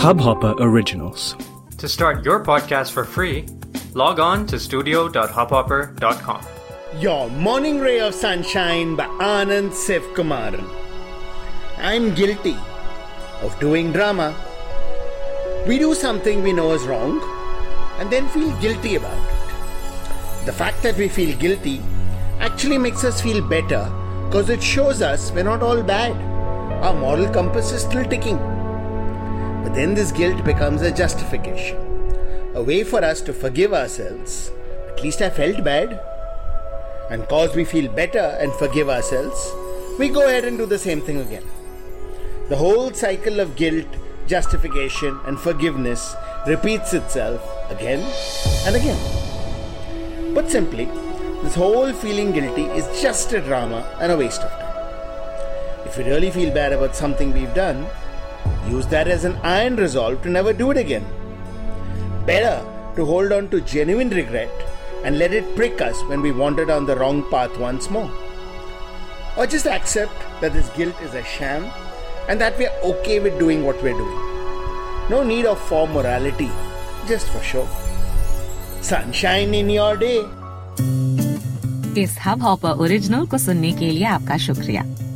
Hubhopper Originals. To start your podcast for free, log on to studio.hubhopper.com. Your Morning Ray of Sunshine by Anand Sivkumaran. I'm guilty of doing drama. We do something we know is wrong and then feel guilty about it. The fact that we feel guilty actually makes us feel better because it shows us we're not all bad. Our moral compass is still ticking. But then this guilt becomes a justification, a way for us to forgive ourselves. At least I felt bad. And cause we feel better and forgive ourselves, we go ahead and do the same thing again. The whole cycle of guilt, justification, and forgiveness repeats itself again and again. Put simply, this whole feeling guilty is just a drama and a waste of time. If we really feel bad about something we've done, use that as an iron resolve to never do it again. Better to hold on to genuine regret and let it prick us when we wander down the wrong path once more. Or just accept that this guilt is a sham and that we're okay with doing what we're doing. No need of form morality, just for show. Sunshine in your day. इस hub hopper original को सुनने के लिए आपका शुक्रिया